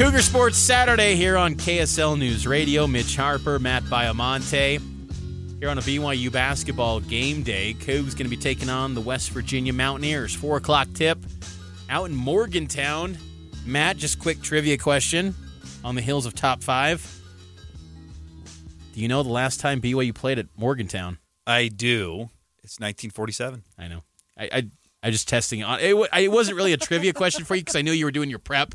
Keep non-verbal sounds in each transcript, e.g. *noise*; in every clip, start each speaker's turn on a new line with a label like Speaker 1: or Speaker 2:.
Speaker 1: Cougar Sports Saturday here on KSL News Radio. Mitch Harper, Matt Baiamonte. Here on a BYU basketball game day, Cougs going to be taking on the West Virginia Mountaineers. Four o'clock tip out in Morgantown. Matt, just quick trivia question on the hills of top five. Do you know the last time BYU played at Morgantown?
Speaker 2: I do. It's 1947.
Speaker 1: I know. I I, I just testing on it. It wasn't really a trivia question for you because I knew you were doing your prep,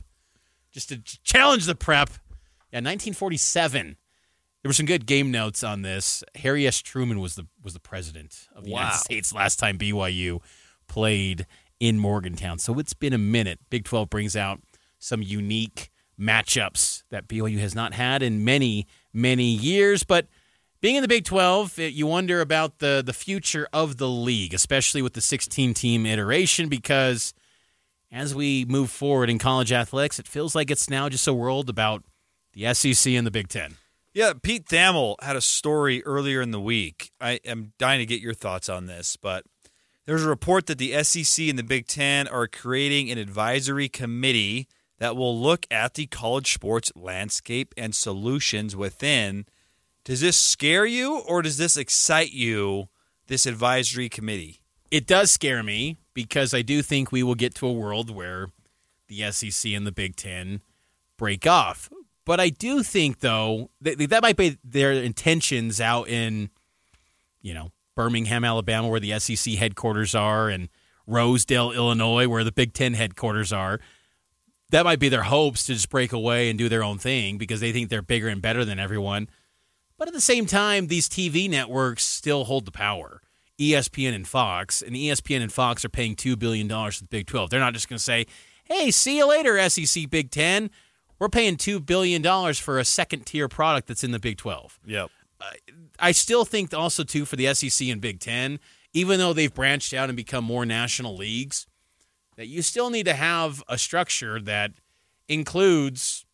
Speaker 1: just to challenge the prep. Yeah, 1947. There were some good game notes on this. Harry S. Truman was the was the president of the
Speaker 2: Wow.
Speaker 1: United States last time BYU played in Morgantown. So it's been a minute. Big 12 brings out some unique matchups that BYU has not had in many many years, but being in the Big 12, it- you wonder about the the future of the league, especially with the 16 team iteration because as we move forward in college athletics, it feels like it's now just a world about the SEC and the Big 10.
Speaker 2: Yeah, Pete Thamel had a story earlier in the week. I am dying to get your thoughts on this, but there's a report that the SEC and the Big Ten are creating an advisory committee that will look at the college sports landscape and solutions within. Does this scare you or does this excite you, this advisory committee?
Speaker 1: It does scare me because I do think we will get to a world where the SEC and the Big Ten break off. But I do think, though, that, that might be their intentions out in, you know, Birmingham, Alabama, where the SEC headquarters are, and Rosedale, Illinois, where the Big Ten headquarters are. That might be their hopes to just break away and do their own thing because they think they're bigger and better than everyone. But at the same time, these TV networks still hold the power. ESPN and Fox, and ESPN and Fox are paying $2 billion to the Big 12. They're not just going to say, hey, see you later, SEC Big 10. We're paying $2 billion for a second tier product that's in the Big 12.
Speaker 2: Yep.
Speaker 1: I still think also, too, for the SEC and Big 10, even though they've branched out and become more national leagues, that you still need to have a structure that includes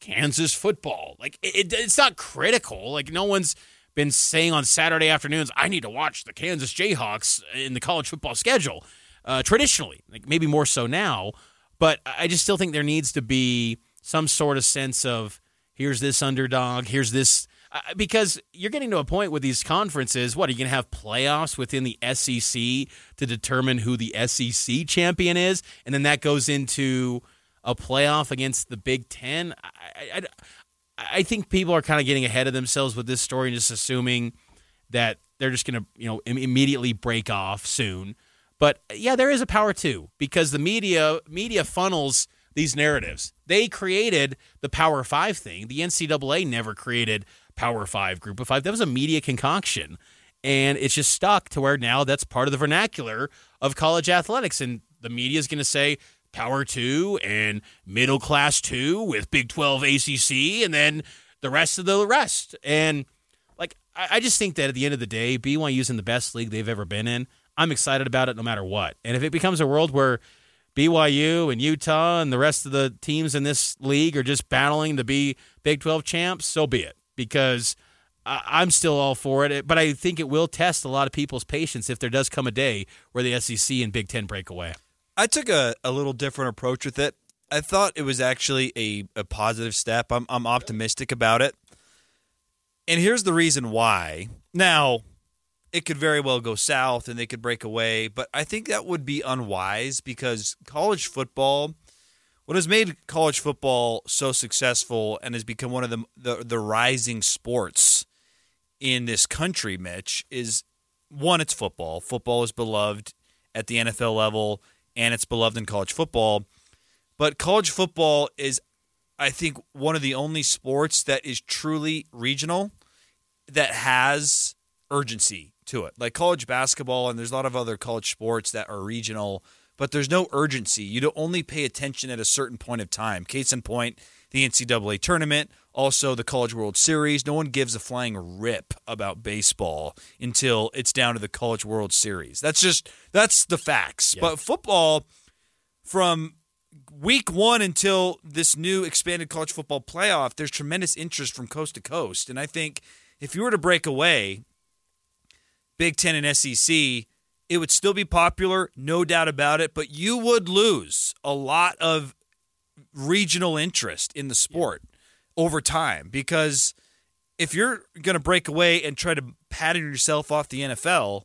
Speaker 1: Kansas football. Like it, it's not critical. Like no one's been saying on Saturday afternoons, I need to watch the Kansas Jayhawks in the college football schedule. Uh, traditionally, like maybe more so now, but I just still think there needs to be some sort of sense of here's this underdog, here's this. Uh, because you're getting to a point with these conferences. What are you going to have playoffs within the SEC to determine who the SEC champion is, and then that goes into a playoff against the Big Ten? I, I, I, think people are kind of getting ahead of themselves with this story and just assuming that they're just going to you know im- immediately break off soon. But yeah, there is a power too because the media media funnels these narratives. They created the Power Five thing. The NCAA never created Power Five, Group of Five. That was a media concoction, and it's just stuck to where now that's part of the vernacular of college athletics, and the media is going to say Power Two and Middle Class Two with Big Twelve ACC, and then the rest of the rest. And like, I, I just think that at the end of the day, BYU's in the best league they've ever been in. I'm excited about it no matter what. And if it becomes a world where BYU and Utah and the rest of the teams in this league are just battling to be Big 12 champs, so be it. Because I'm still all for it. But I think it will test a lot of people's patience if there does come a day where the SEC and Big 10 break away.
Speaker 2: I took a, a little different approach with it. I thought it was actually a, a positive step. I'm, I'm optimistic about it. And here's the reason why. Now, it could very well go south and they could break away, but I think that would be unwise because college football, what has made college football so successful and has become one of the, the, the rising sports in this country, Mitch, is one, it's football. Football is beloved at the NFL level and it's beloved in college football. But college football is, I think, one of the only sports that is truly regional that has urgency to it. Like college basketball, and there's a lot of other college sports that are regional, but there's no urgency. You only pay attention at a certain point of time. Case in point, the NCAA tournament, also the College World Series. No one gives a flying rip about baseball until it's down to the College World Series. That's just that's the facts. But football from week one until this new expanded college football playoff, there's tremendous interest from coast to coast. And I think if you were to break away Big Ten and SEC, it would still be popular, no doubt about it, but you would lose a lot of regional interest in the sport over time because if you're going to break away and try to pattern yourself off the NFL,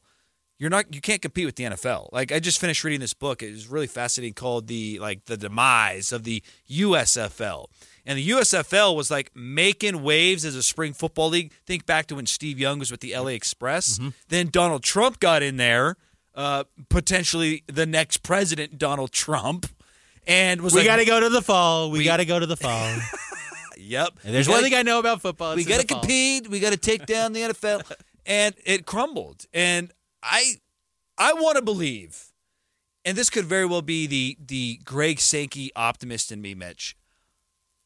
Speaker 2: you're not you can't compete with the NFL. Like I just finished reading this book. It was really fascinating called the like the demise of the USFL. And the USFL was like making waves as a spring football league. Think back to when Steve Young was with the LA Express.
Speaker 1: Mm-hmm.
Speaker 2: Then Donald Trump got in there, uh, potentially the next president, Donald Trump, and was
Speaker 1: We
Speaker 2: like,
Speaker 1: got to go to the fall. We, got to go to the fall. *laughs*
Speaker 2: Yep.
Speaker 1: And there's
Speaker 2: We
Speaker 1: one
Speaker 2: gotta-
Speaker 1: thing I know about football.
Speaker 2: we got to compete. We got to take down the NFL, *laughs* and it crumbled. And I, I want to believe, and this could very well be the the Greg Sankey optimist in me, Mitch.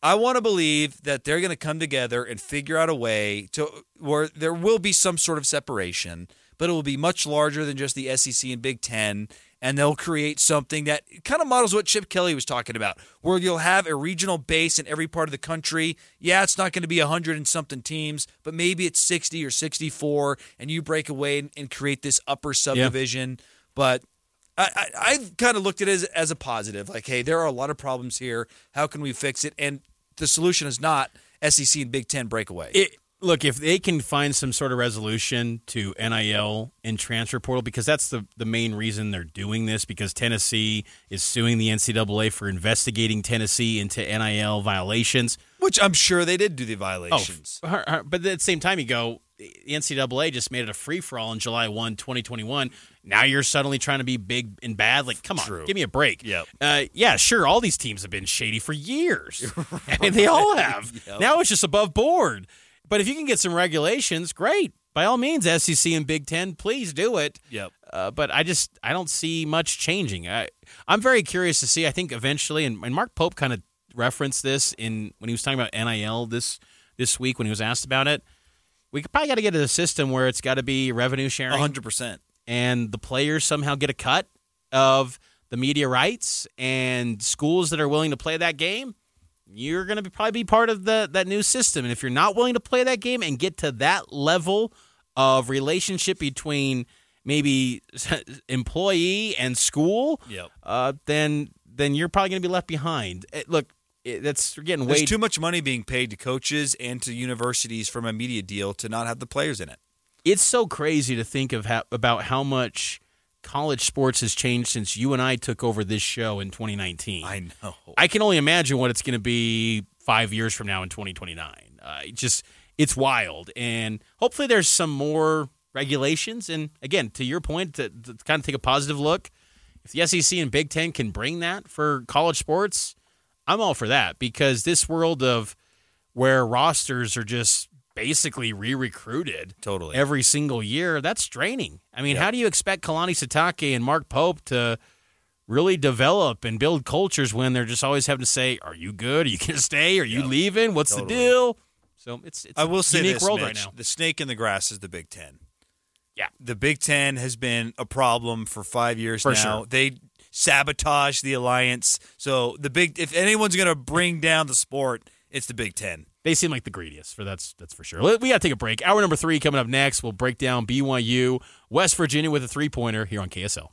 Speaker 2: I want to believe that they're going to come together and figure out a way to where there will be some sort of separation, but it will be much larger than just the SEC and Big Ten. And they'll create something that kind of models what Chip Kelly was talking about, where you'll have a regional base in every part of the country. Yeah, it's not going to be 100 and something teams, but maybe it's 60 or 64, and you break away and, and create this upper subdivision. But I, I, I kind of looked at it as, as a positive. Like, hey, there are a lot of problems here. How can we fix it? And the solution is not SEC and Big Ten breakaway.
Speaker 1: It, look, if they can find some sort of resolution to NIL and transfer portal, because that's the, the main reason they're doing this, because Tennessee is suing the NCAA for investigating Tennessee into NIL violations.
Speaker 2: which I'm sure they did do the
Speaker 1: Oh,
Speaker 2: violations.
Speaker 1: her- but at the same time, you go, the NCAA just made it a free for all on July 1, 2021. Now you're suddenly trying to be big and bad. Like, come on,
Speaker 2: True.
Speaker 1: give me a break.
Speaker 2: Yep.
Speaker 1: Uh, yeah, sure. All these teams have been shady for years. *laughs* *laughs* I mean, they all have.
Speaker 2: Yep.
Speaker 1: Now it's just above board. But if you can get some regulations, great. By all means, SEC and Big Ten, please do it.
Speaker 2: Yep.
Speaker 1: Uh, but I just I don't see much changing. I I'm very curious to see. I think eventually, and, and Mark Pope kind of referenced this in when he was talking about NIL this this week when he was asked about it. We could probably got to get to a system where it's got to be revenue sharing,
Speaker 2: 100%.
Speaker 1: and the players somehow get a cut of the media rights, and schools that are willing to play that game. You're going to probably be part of the that new system, and if you're not willing to play that game and get to that level of relationship between maybe *laughs* employee and school,
Speaker 2: Yep.
Speaker 1: uh, then then you're probably going to be left behind. Eh, look, it, that's we're getting way
Speaker 2: There's too much money being paid to coaches and to universities from a media deal to not have the players in it.
Speaker 1: it's so crazy to think of how, about how much college sports has changed since you and I took over this show in 2019.
Speaker 2: I know.
Speaker 1: I can only imagine what it's going to be five years from now in 2029. Uh, it just it's wild, and hopefully there's some more regulations. And again, to your point, to, to kind of take a positive look, if the SEC and Big Ten can bring that for college sports, I'm all for that because this world of where rosters are just basically re-recruited
Speaker 2: Totally.
Speaker 1: every single year, that's draining. I mean,
Speaker 2: Yeah.
Speaker 1: how do you expect Kalani Sitake and Mark Pope to really develop and build cultures when they're just always having to say, "Are you good? Are you going to stay? Are you
Speaker 2: Yep.
Speaker 1: leaving? What's
Speaker 2: Totally.
Speaker 1: the deal?" So it's it's
Speaker 2: I will
Speaker 1: a
Speaker 2: say
Speaker 1: unique
Speaker 2: this,
Speaker 1: world
Speaker 2: Mitch,
Speaker 1: right now.
Speaker 2: The snake in the grass is the Big Ten.
Speaker 1: Yeah.
Speaker 2: The Big Ten has been a problem for five years
Speaker 1: For
Speaker 2: now.
Speaker 1: sure.
Speaker 2: They sabotage the alliance. So the big if anyone's gonna bring down the sport, it's the Big Ten.
Speaker 1: They seem like the greediest, for that's that's for sure. We got to take a break. Hour number three coming up next. We'll break down BYU, West Virginia with a three pointer here on KSL.